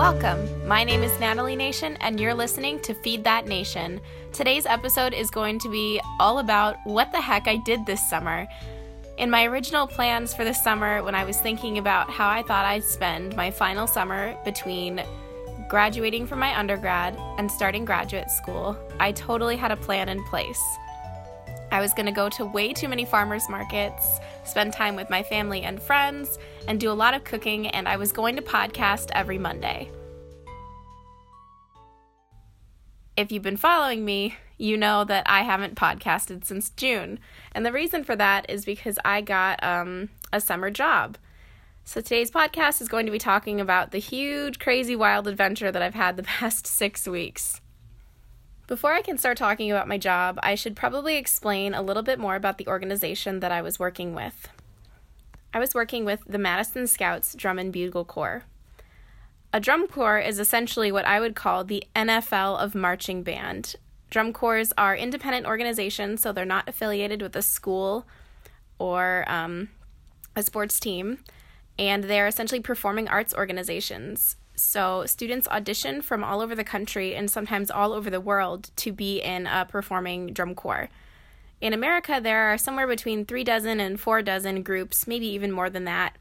Welcome. My name is Natalie Nation, and you're listening to Feed That Nation. Today's episode is going to be all about what the heck I did this summer. In my original plans for the summer, when I was thinking about how I thought I'd spend my final summer between graduating from my undergrad and starting graduate school, I totally had a plan in place. I was going to go to way too many farmers markets, spend time with my family and friends, and do a lot of cooking, and I was going to podcast every Monday. If you've been following me, you know that I haven't podcasted since June. And the reason for that is because I got um, a summer job. So today's podcast is going to be talking about the huge, crazy, wild adventure that I've had the past six weeks. Before I can start talking about my job, I should probably explain a little bit more about the organization that I was working with. I was working with the Madison Scouts Drum and Bugle Corps. A drum corps is essentially what I would call the NFL of marching band. Drum corps are independent organizations, so they're not affiliated with a school or um, a sports team, and they're essentially performing arts organizations. So students audition from all over the country and sometimes all over the world to be in a performing drum corps. In America, there are somewhere between three dozen and four dozen groups, maybe even more than that,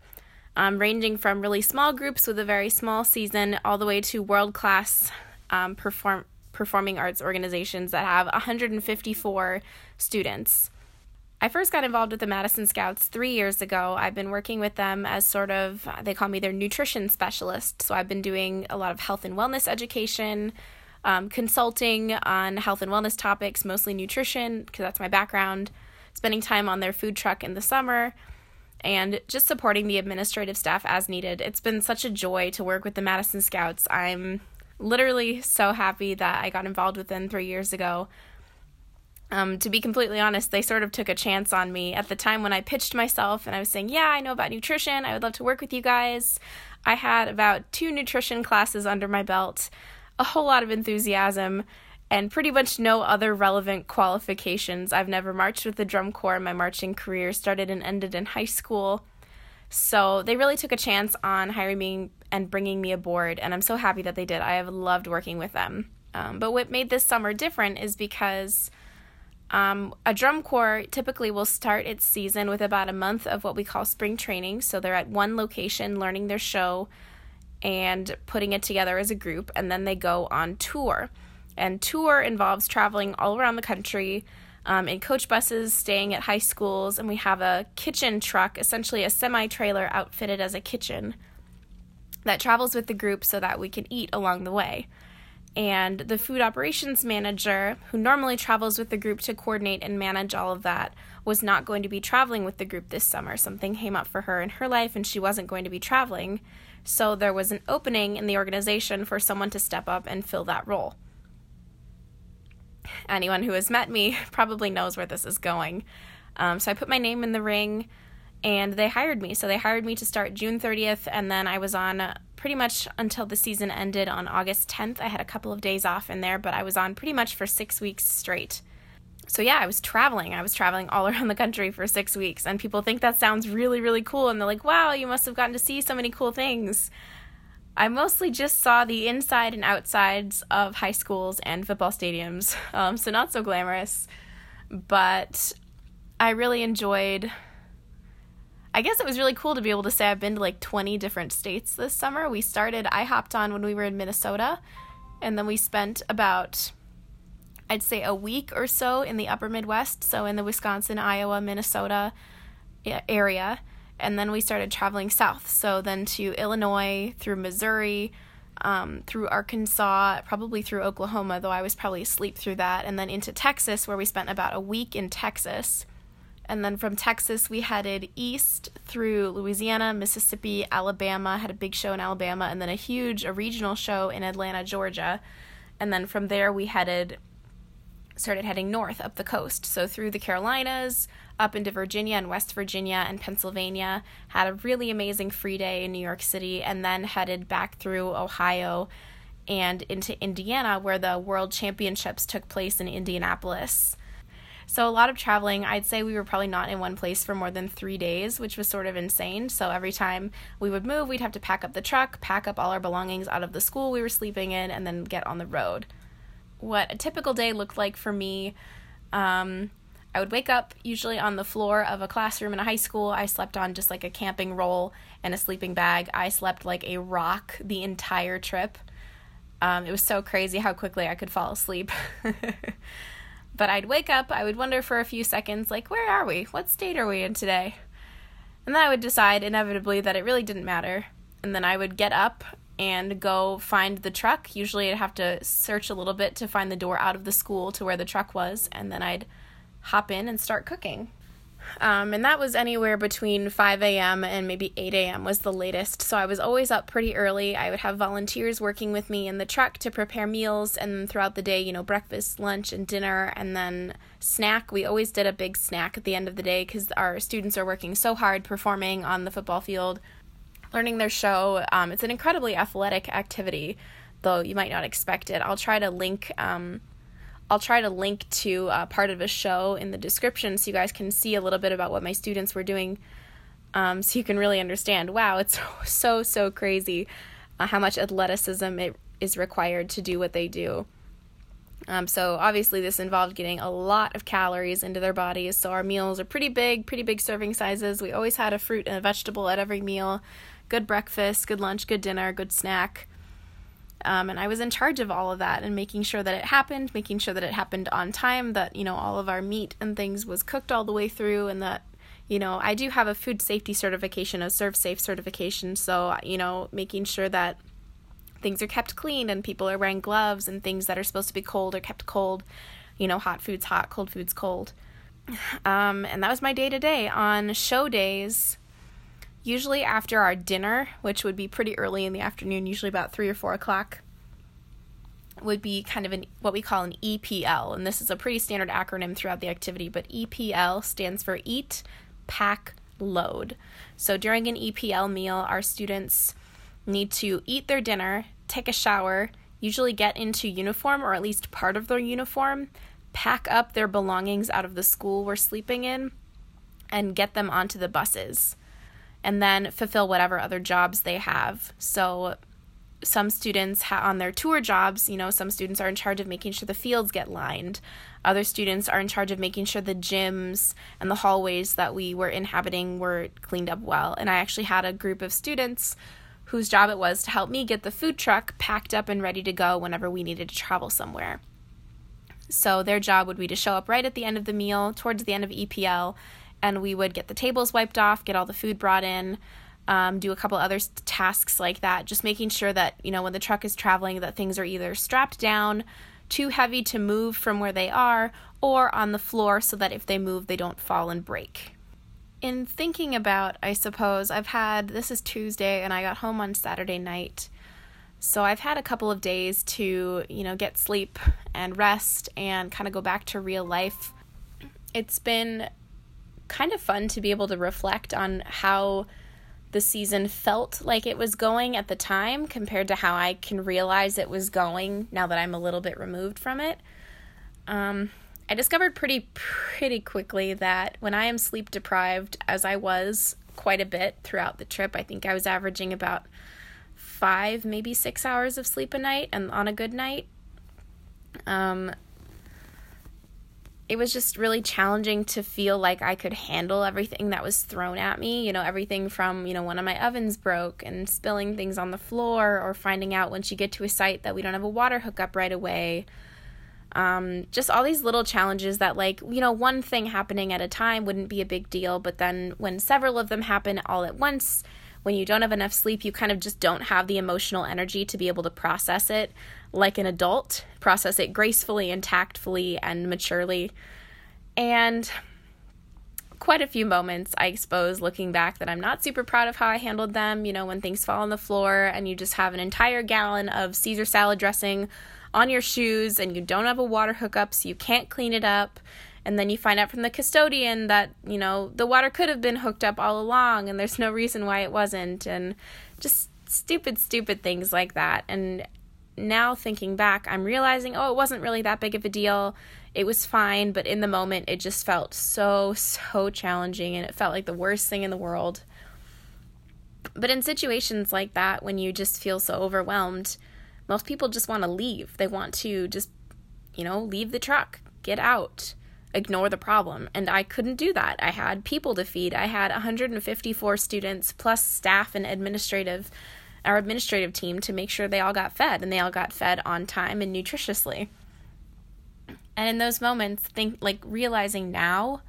um, ranging from really small groups with a very small season all the way to world class um, perform- performing arts organizations that have 154 students. I first got involved with the Madison Scouts three years ago. I've been working with them as sort of, they call me their nutrition specialist. So I've been doing a lot of health and wellness education, um, consulting on health and wellness topics, mostly nutrition, because that's my background, spending time on their food truck in the summer, and just supporting the administrative staff as needed. It's been such a joy to work with the Madison Scouts. I'm literally so happy that I got involved with them three years ago. Um, to be completely honest, they sort of took a chance on me at the time when I pitched myself and I was saying, Yeah, I know about nutrition. I would love to work with you guys. I had about two nutrition classes under my belt, a whole lot of enthusiasm, and pretty much no other relevant qualifications. I've never marched with the drum corps. My marching career started and ended in high school. So they really took a chance on hiring me and bringing me aboard, and I'm so happy that they did. I have loved working with them. Um, but what made this summer different is because um, a drum corps typically will start its season with about a month of what we call spring training. So they're at one location learning their show and putting it together as a group, and then they go on tour. And tour involves traveling all around the country um, in coach buses, staying at high schools, and we have a kitchen truck, essentially a semi trailer outfitted as a kitchen, that travels with the group so that we can eat along the way and the food operations manager, who normally travels with the group to coordinate and manage all of that, was not going to be traveling with the group this summer. Something came up for her in her life, and she wasn't going to be traveling. So there was an opening in the organization for someone to step up and fill that role. Anyone who has met me probably knows where this is going. Um, so I put my name in the ring and they hired me. So they hired me to start June 30th, and then I was on pretty much until the season ended on August 10th. I had a couple of days off in there, but I was on pretty much for six weeks straight. So yeah, I was traveling. I was traveling all around the country for six weeks, and people think that sounds really, really cool, and they're like, wow, you must have gotten to see so many cool things. I mostly just saw the inside and outsides of high schools and football stadiums, um, so not so glamorous, but I really enjoyed I guess it was really cool to be able to say I've been to like 20 different states this summer. We started, I hopped on when we were in Minnesota, and then we spent about, I'd say, a week or so in the upper Midwest, so in the Wisconsin, Iowa, Minnesota area. And then we started traveling south, so then to Illinois, through Missouri, um, through Arkansas, probably through Oklahoma, though I was probably asleep through that, and then into Texas, where we spent about a week in Texas and then from Texas, we headed east through Louisiana, Mississippi, Alabama, had a big show in Alabama, and then a huge, a regional show in Atlanta, Georgia. And then from there, we headed, started heading north up the coast. So through the Carolinas, up into Virginia and West Virginia and Pennsylvania, had a really amazing free day in New York City, and then headed back through Ohio and into Indiana, where the World Championships took place in Indianapolis. So, a lot of traveling, I'd say we were probably not in one place for more than three days, which was sort of insane. So, every time we would move, we'd have to pack up the truck, pack up all our belongings out of the school we were sleeping in, and then get on the road. What a typical day looked like for me um, I would wake up usually on the floor of a classroom in a high school. I slept on just like a camping roll and a sleeping bag. I slept like a rock the entire trip. Um, it was so crazy how quickly I could fall asleep. but I'd wake up, I would wonder for a few seconds, like, where are we? What state are we in today? And then I would decide inevitably that it really didn't matter. And then I would get up and go find the truck. Usually I'd have to search a little bit to find the door out of the school to where the truck was, and then I'd hop in and start cooking. Um, and that was anywhere between 5 a.m. and maybe 8 a.m. was the latest. So I was always up pretty early. I would have volunteers working with me in the truck to prepare meals, and throughout the day, you know, breakfast, lunch, and dinner, and then snack. We always did a big snack at the end of the day because our students are working so hard performing on the football field, learning their show. Um, it's an incredibly athletic activity, though you might not expect it. I'll try to link. Um, I'll try to link to a part of a show in the description so you guys can see a little bit about what my students were doing um, so you can really understand wow, it's so, so crazy uh, how much athleticism it is required to do what they do. Um, so, obviously, this involved getting a lot of calories into their bodies. So, our meals are pretty big, pretty big serving sizes. We always had a fruit and a vegetable at every meal. Good breakfast, good lunch, good dinner, good snack. Um, and I was in charge of all of that and making sure that it happened, making sure that it happened on time, that, you know, all of our meat and things was cooked all the way through, and that, you know, I do have a food safety certification, a ServSafe certification. So, you know, making sure that things are kept clean and people are wearing gloves and things that are supposed to be cold are kept cold. You know, hot food's hot, cold food's cold. Um, and that was my day to day. On show days, usually after our dinner, which would be pretty early in the afternoon, usually about three or four o'clock, would be kind of an what we call an EPL, and this is a pretty standard acronym throughout the activity. But EPL stands for Eat, Pack, Load. So during an EPL meal, our students need to eat their dinner, take a shower, usually get into uniform or at least part of their uniform, pack up their belongings out of the school we're sleeping in, and get them onto the buses and then fulfill whatever other jobs they have. So some students ha- on their tour jobs, you know, some students are in charge of making sure the fields get lined. Other students are in charge of making sure the gyms and the hallways that we were inhabiting were cleaned up well. And I actually had a group of students whose job it was to help me get the food truck packed up and ready to go whenever we needed to travel somewhere. So their job would be to show up right at the end of the meal, towards the end of EPL, and we would get the tables wiped off, get all the food brought in, um, do a couple other tasks like that, just making sure that, you know, when the truck is traveling, that things are either strapped down, too heavy to move from where they are, or on the floor so that if they move, they don't fall and break. In thinking about, I suppose, I've had this is Tuesday and I got home on Saturday night. So I've had a couple of days to, you know, get sleep and rest and kind of go back to real life. It's been kind of fun to be able to reflect on how the season felt like it was going at the time compared to how I can realize it was going now that I'm a little bit removed from it. Um, I discovered pretty pretty quickly that when I am sleep deprived, as I was quite a bit throughout the trip, I think I was averaging about five, maybe six hours of sleep a night, and on a good night. Um, it was just really challenging to feel like I could handle everything that was thrown at me. You know, everything from, you know, one of my ovens broke and spilling things on the floor, or finding out once you get to a site that we don't have a water hookup right away. Um, just all these little challenges that, like, you know, one thing happening at a time wouldn't be a big deal, but then when several of them happen all at once, when you don't have enough sleep, you kind of just don't have the emotional energy to be able to process it like an adult, process it gracefully and tactfully and maturely. And quite a few moments, I suppose, looking back, that I'm not super proud of how I handled them. You know, when things fall on the floor and you just have an entire gallon of Caesar salad dressing on your shoes and you don't have a water hookup, so you can't clean it up and then you find out from the custodian that you know the water could have been hooked up all along and there's no reason why it wasn't and just stupid stupid things like that and now thinking back, I'm realizing, oh, it wasn't really that big of a deal. It was fine, but in the moment, it just felt so, so challenging and it felt like the worst thing in the world. But in situations like that, when you just feel so overwhelmed, most people just want to leave. They want to just, you know, leave the truck, get out, ignore the problem. And I couldn't do that. I had people to feed. I had 154 students plus staff and administrative our administrative team to make sure they all got fed and they all got fed on time and nutritiously. And in those moments, think like realizing now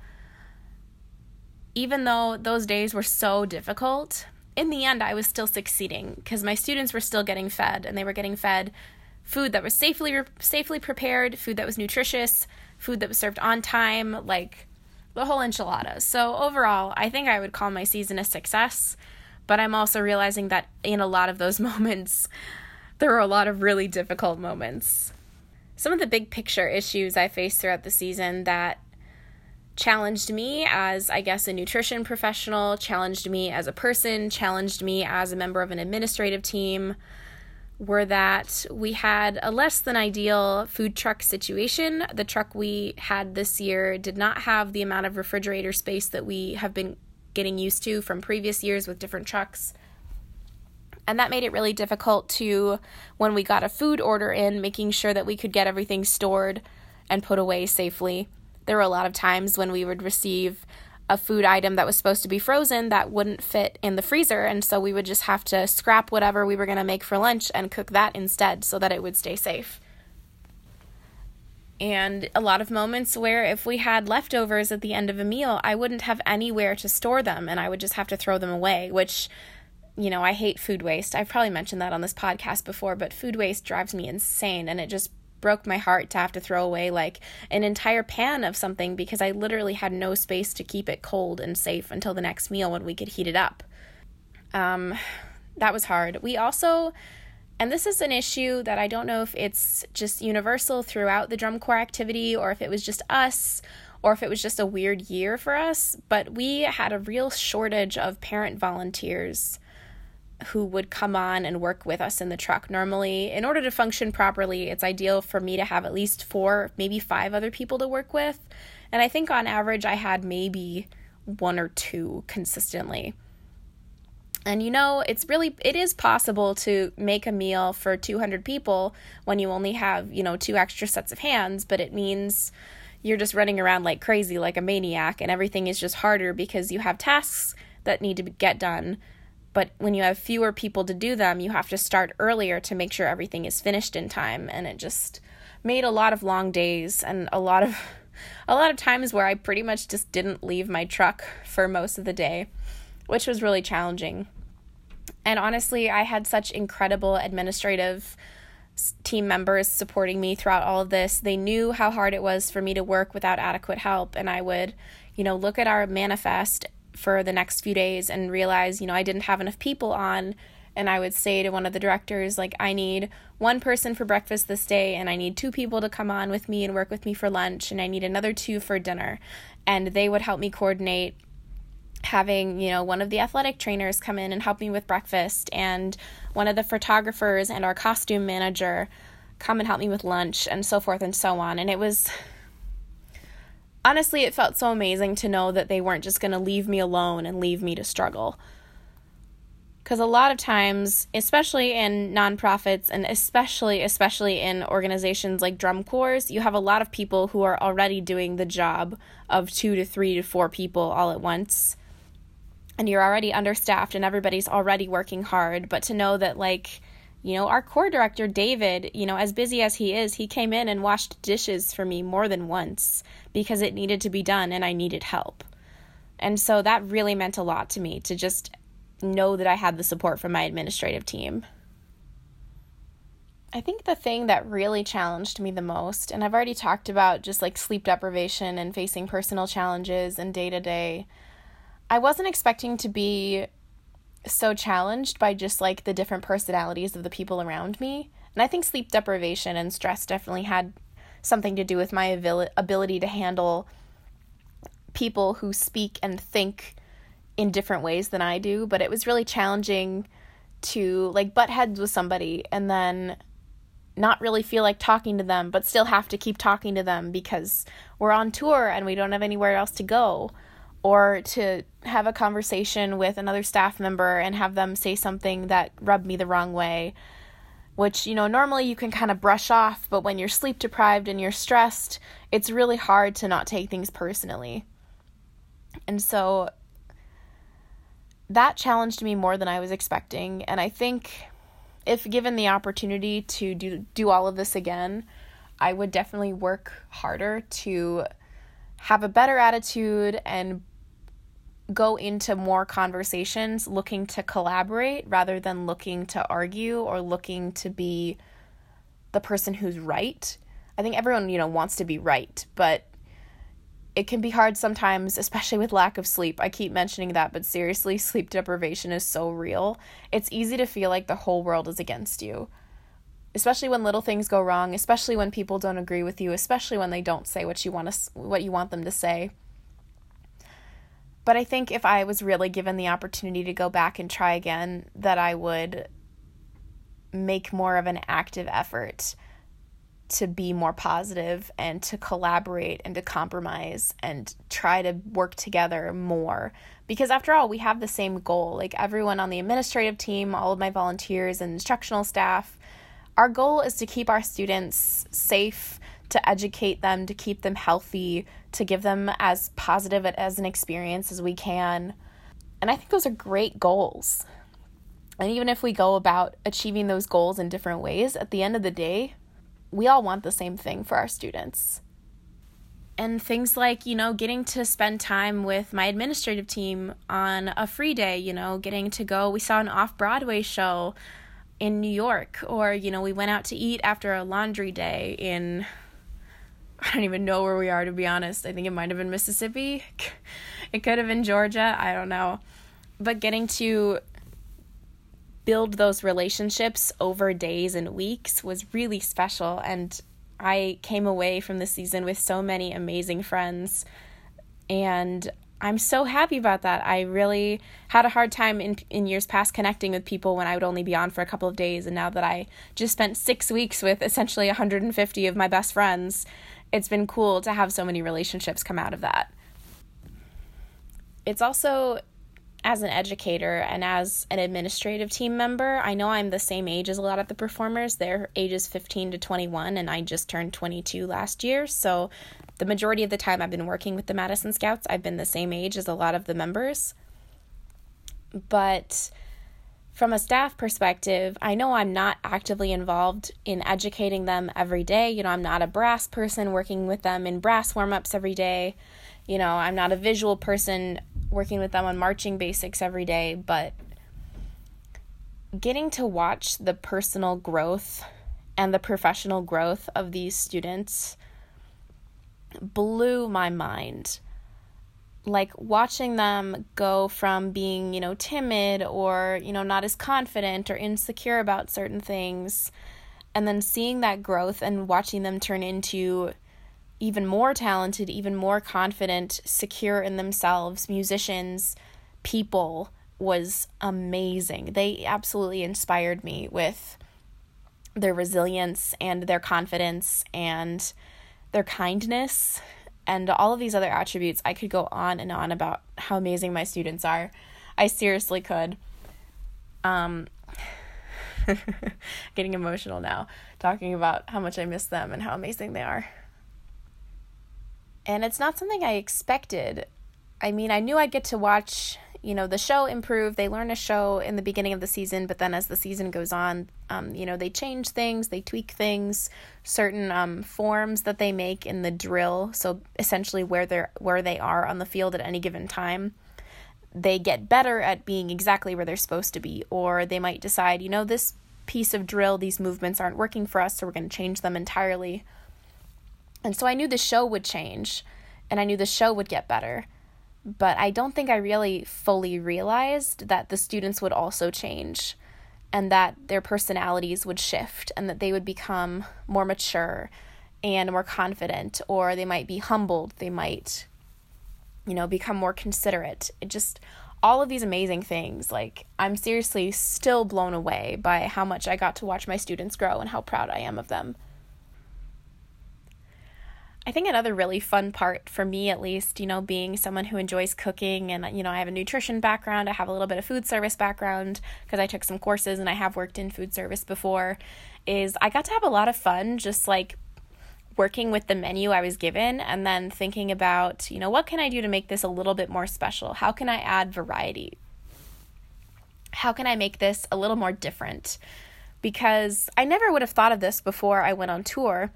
even though those days were so difficult, in the end I was still succeeding because my students were still getting fed and they were getting fed food that was safely safely prepared, food that was nutritious, food that was served on time, like the whole enchilada. So overall, I think I would call my season a success, but I'm also realizing that in a lot of those moments there were a lot of really difficult moments. Some of the big picture issues I faced throughout the season that challenged me as, I guess, a nutrition professional, challenged me as a person, challenged me as a member of an administrative team, were that we had a less than ideal food truck situation. The truck we had this year did not have the amount of refrigerator space that we have been getting used to from previous years with different trucks. And that made it really difficult to, when we got a food order in, making sure that we could get everything stored and put away safely. There were a lot of times when we would receive a food item that was supposed to be frozen that wouldn't fit in the freezer. And so we would just have to scrap whatever we were going to make for lunch and cook that instead so that it would stay safe. And a lot of moments where if we had leftovers at the end of a meal, I wouldn't have anywhere to store them and I would just have to throw them away, which, you know, I hate food waste. I've probably mentioned that on this podcast before, but food waste drives me insane and it just broke my heart to have to throw away like an entire pan of something because I literally had no space to keep it cold and safe until the next meal when we could heat it up. Um, that was hard. We also, and this is an issue that I don't know if it's just universal throughout the drum corps activity or if it was just us or if it was just a weird year for us, but we had a real shortage of parent volunteers who would come on and work with us in the truck. Normally, in order to function properly, it's ideal for me to have at least four, maybe five other people to work with. And I think on average, I had maybe one or two consistently. And you know, it's really it is possible to make a meal for 200 people when you only have, you know, two extra sets of hands, but it means you're just running around like crazy like a maniac and everything is just harder because you have tasks that need to get done but when you have fewer people to do them, you have to start earlier to make sure everything is finished in time. And it just made a lot of long days and a lot of a lot of times where I pretty much just didn't leave my truck for most of the day, which was really challenging. And honestly, I had such incredible administrative team members supporting me throughout all of this. They knew how hard it was for me to work without adequate help, and I would, you know, look at our manifest for the next few days and realize, you know, I didn't have enough people on. And I would say to one of the directors, like, I need one person for breakfast this day, and I need two people to come on with me and work with me for lunch, and I need another two for dinner. And they would help me coordinate having, you know, one of the athletic trainers come in and help me with breakfast, and one of the photographers and our costume manager come and help me with lunch, and so forth and so on. And it was honestly, it felt so amazing to know that they weren't just going to leave me alone and leave me to struggle. Because a lot of times, especially in nonprofits and especially, especially in organizations like drum corps, you have a lot of people who are already doing the job of two to three to four people all at once. And you're already understaffed and everybody's already working hard. But to know that, like, you know, our corps director, David, you know, as busy as he is, he came in and washed dishes for me more than once because it needed to be done and I needed help. And so that really meant a lot to me to just know that I had the support from my administrative team. I think the thing that really challenged me the most, and I've already talked about just like sleep deprivation and facing personal challenges and day to day, I wasn't expecting to be so challenged by just like the different personalities of the people around me. And I think sleep deprivation and stress definitely had something to do with my ability to handle people who speak and think in different ways than I do, but it was really challenging to like butt heads with somebody and then not really feel like talking to them, but still have to keep talking to them because we're on tour and we don't have anywhere else to go. Or to have a conversation with another staff member and have them say something that rubbed me the wrong way, which, you know, normally you can kind of brush off, but when you're sleep deprived and you're stressed, it's really hard to not take things personally. And so that challenged me more than I was expecting. And I think if given the opportunity to do do all of this again, I would definitely work harder to have a better attitude and go into more conversations looking to collaborate rather than looking to argue or looking to be the person who's right. I think everyone, you know, wants to be right, but it can be hard sometimes, especially with lack of sleep. I keep mentioning that, but seriously, sleep deprivation is so real. It's easy to feel like the whole world is against you, especially when little things go wrong, especially when people don't agree with you, especially when they don't say what you want to what you want them to say. But I think if I was really given the opportunity to go back and try again, that I would make more of an active effort to be more positive and to collaborate and to compromise and try to work together more. Because after all we have the same goal. Like everyone on the administrative team all of my volunteers and instructional staff our goal is to keep our students safe to educate them to keep them healthy to give them as positive as an experience as we can and i think those are great goals and even if we go about achieving those goals in different ways at the end of the day we all want the same thing for our students. And things like, you know, getting to spend time with my administrative team on a free day, you know, getting to go. We saw an off Broadway show in New York, or, you know, we went out to eat after a laundry day in, I don't even know where we are, to be honest. I think it might have been Mississippi. It could have been Georgia. I don't know. But getting to build those relationships over days and weeks was really special. And I came away from the season with so many amazing friends. And I'm so happy about that. I really had a hard time in, in years past connecting with people when I would only be on for a couple of days. And now that I just spent six weeks with essentially 150 of my best friends, it's been cool to have so many relationships come out of that. It's also as an educator and as an administrative team member, I know I'm the same age as a lot of the performers. They're ages 15 to 21, and I just turned 22 last year. So, the majority of the time I've been working with the Madison Scouts, I've been the same age as a lot of the members. But from a staff perspective, I know I'm not actively involved in educating them every day. You know, I'm not a brass person working with them in brass warm ups every day. You know, I'm not a visual person working with them on marching basics every day, but getting to watch the personal growth and the professional growth of these students blew my mind. Like watching them go from being, you know, timid or, you know, not as confident or insecure about certain things, and then seeing that growth and watching them turn into even more talented, even more confident, secure in themselves, musicians, people was amazing. They absolutely inspired me with their resilience and their confidence and their kindness and all of these other attributes. I could go on and on about how amazing my students are. I seriously could. Um getting emotional now talking about how much I miss them and how amazing they are. And it's not something I expected. I mean, I knew I'd get to watch, you know, the show improve. They learn a show in the beginning of the season, but then as the season goes on, um, you know, they change things, they tweak things, certain um, forms that they make in the drill. So essentially, where they're where they are on the field at any given time, they get better at being exactly where they're supposed to be, or they might decide, you know, this piece of drill, these movements aren't working for us, so we're going to change them entirely and so I knew the show would change and I knew the show would get better. But I don't think I really fully realized that the students would also change and that their personalities would shift and that they would become more mature and more confident or they might be humbled, they might you know become more considerate. It just all of these amazing things. Like, I'm seriously still blown away by how much I got to watch my students grow and how proud I am of them. I think another really fun part for me, at least, you know, being someone who enjoys cooking and, you know, I have a nutrition background, I have a little bit of food service background because I took some courses and I have worked in food service before, is I got to have a lot of fun just like working with the menu I was given and then thinking about, you know, what can I do to make this a little bit more special? How can I add variety? How can I make this a little more different? Because I never would have thought of this before I went on tour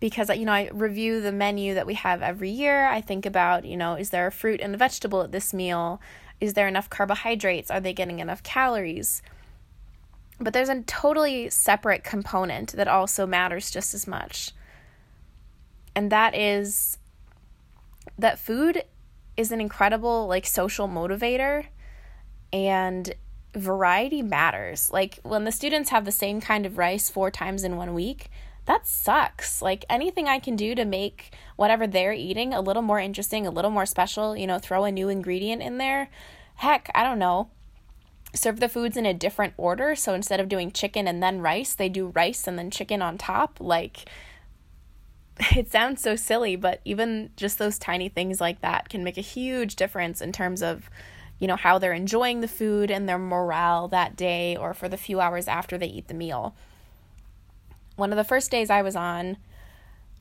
because you know I review the menu that we have every year. I think about, you know, is there a fruit and a vegetable at this meal? Is there enough carbohydrates? Are they getting enough calories? But there's a totally separate component that also matters just as much. And that is that food is an incredible like social motivator and variety matters. Like when the students have the same kind of rice four times in one week, that sucks. Like anything I can do to make whatever they're eating a little more interesting, a little more special, you know, throw a new ingredient in there. Heck, I don't know. Serve the foods in a different order. So instead of doing chicken and then rice, they do rice and then chicken on top. Like, it sounds so silly, but even just those tiny things like that can make a huge difference in terms of, you know, how they're enjoying the food and their morale that day or for the few hours after they eat the meal one of the first days I was on,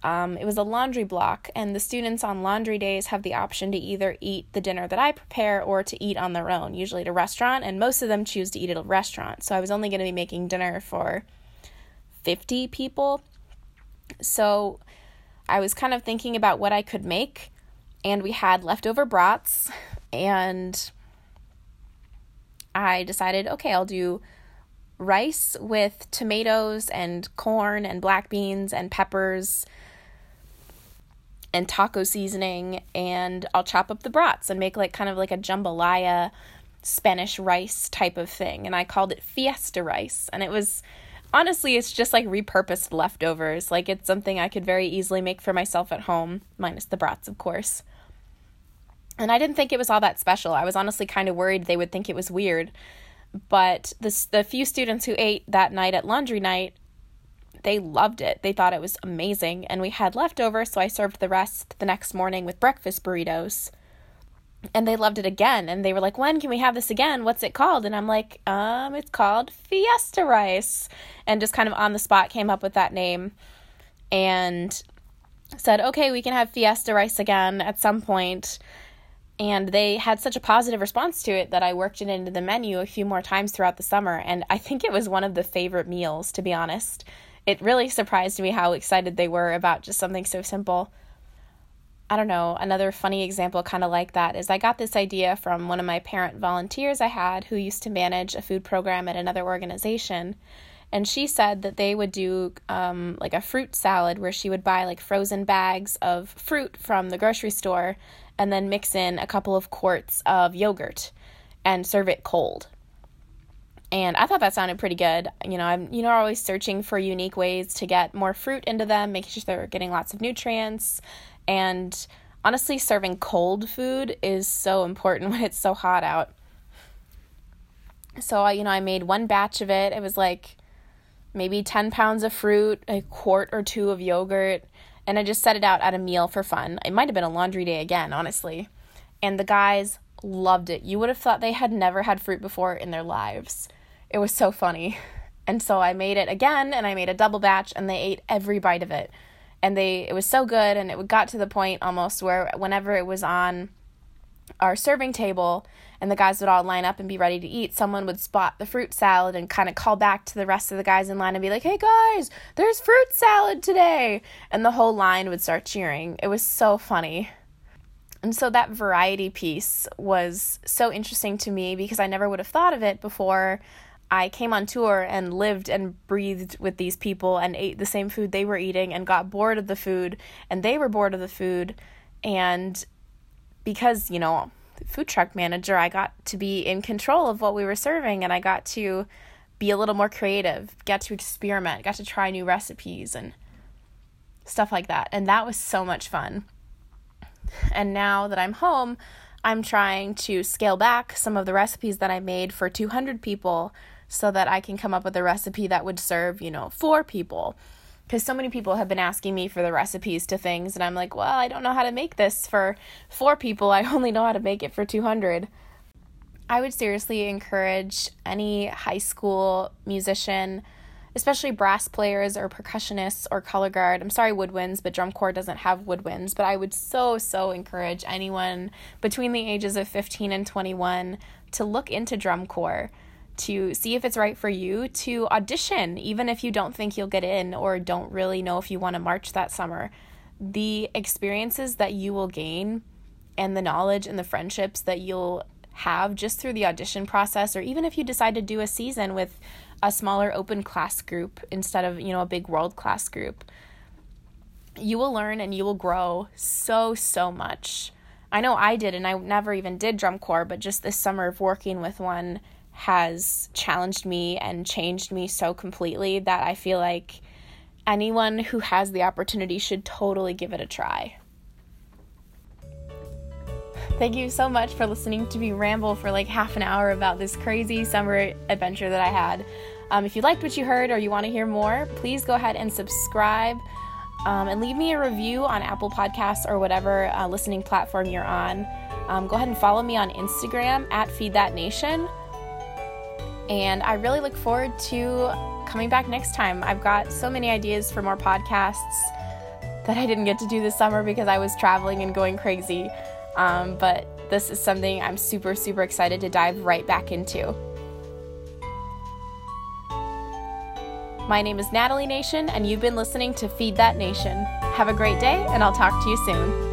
um, it was a laundry block, and the students on laundry days have the option to either eat the dinner that I prepare or to eat on their own, usually at a restaurant, and most of them choose to eat at a restaurant. So I was only going to be making dinner for 50 people. So I was kind of thinking about what I could make, and we had leftover brats, and I decided, okay, I'll do rice with tomatoes and corn and black beans and peppers and taco seasoning and I'll chop up the brats and make like kind of like a jambalaya Spanish rice type of thing. And I called it fiesta rice. And it was honestly it's just like repurposed leftovers. Like it's something I could very easily make for myself at home minus the brats of course. And I didn't think it was all that special. I was honestly kind of worried they would think it was weird but the, the few students who ate that night at laundry night, they loved it. They thought it was amazing. And we had leftover, so I served the rest the next morning with breakfast burritos. And they loved it again. And they were like, when can we have this again? What's it called? And I'm like, um, it's called Fiesta Rice. And just kind of on the spot came up with that name. And said, okay, we can have Fiesta Rice again at some point and they had such a positive response to it that I worked it into the menu a few more times throughout the summer and I think it was one of the favorite meals to be honest. It really surprised me how excited they were about just something so simple. I don't know, another funny example kind of like that is I got this idea from one of my parent volunteers I had who used to manage a food program at another organization. And she said that they would do um, like a fruit salad where she would buy like frozen bags of fruit from the grocery store and then mix in a couple of quarts of yogurt and serve it cold. And I thought that sounded pretty good. You know, I'm you know always searching for unique ways to get more fruit into them, making sure they're getting lots of nutrients. And honestly, serving cold food is so important when it's so hot out. So, I, you know, I made one batch of it. It was like maybe 10 pounds of fruit, a quart or two of yogurt, and I just set it out at a meal for fun. It might have been a laundry day again, honestly. And the guys loved it. You would have thought they had never had fruit before in their lives. It was so funny. And so I made it again and I made a double batch and they ate every bite of it. And they it was so good and it got to the point almost where whenever it was on our serving table and the guys would all line up and be ready to eat, someone would spot the fruit salad and kind of call back to the rest of the guys in line and be like, hey guys, there's fruit salad today. And the whole line would start cheering. It was so funny. And so that variety piece was so interesting to me because I never would have thought of it before I came on tour and lived and breathed with these people and ate the same food they were eating and got bored of the food and they were bored of the food. And because, you know, food truck manager, I got to be in control of what we were serving and I got to be a little more creative, got to experiment, got to try new recipes and stuff like that. And that was so much fun. And now that I'm home, I'm trying to scale back some of the recipes that I made for 200 people so that I can come up with a recipe that would serve, you know, four people. Because so many people have been asking me for the recipes to things, and I'm like, well, I don't know how to make this for four people. I only know how to make it for 200. I would seriously encourage any high school musician, especially brass players or percussionists or color guard. I'm sorry, woodwinds, but drum corps doesn't have woodwinds. But I would so, so encourage anyone between the ages of 15 and 21 to look into drum corps to see if it's right for you to audition, even if you don't think you'll get in or don't really know if you want to march that summer. The experiences that you will gain and the knowledge and the friendships that you'll have just through the audition process, or even if you decide to do a season with a smaller open class group instead of, you know, a big world class group, you will learn and you will grow so, so much. I know I did, and I never even did drum corps, but just this summer of working with one has challenged me and changed me so completely that I feel like anyone who has the opportunity should totally give it a try. Thank you so much for listening to me ramble for like half an hour about this crazy summer adventure that I had. Um, if you liked what you heard or you want to hear more, please go ahead and subscribe um, and leave me a review on Apple Podcasts or whatever uh, listening platform you're on. Um, go ahead and follow me on Instagram at Feed That Nation. And I really look forward to coming back next time. I've got so many ideas for more podcasts that I didn't get to do this summer because I was traveling and going crazy. Um, but this is something I'm super, super excited to dive right back into. My name is Natalie Nation, and you've been listening to Feed That Nation. Have a great day, and I'll talk to you soon.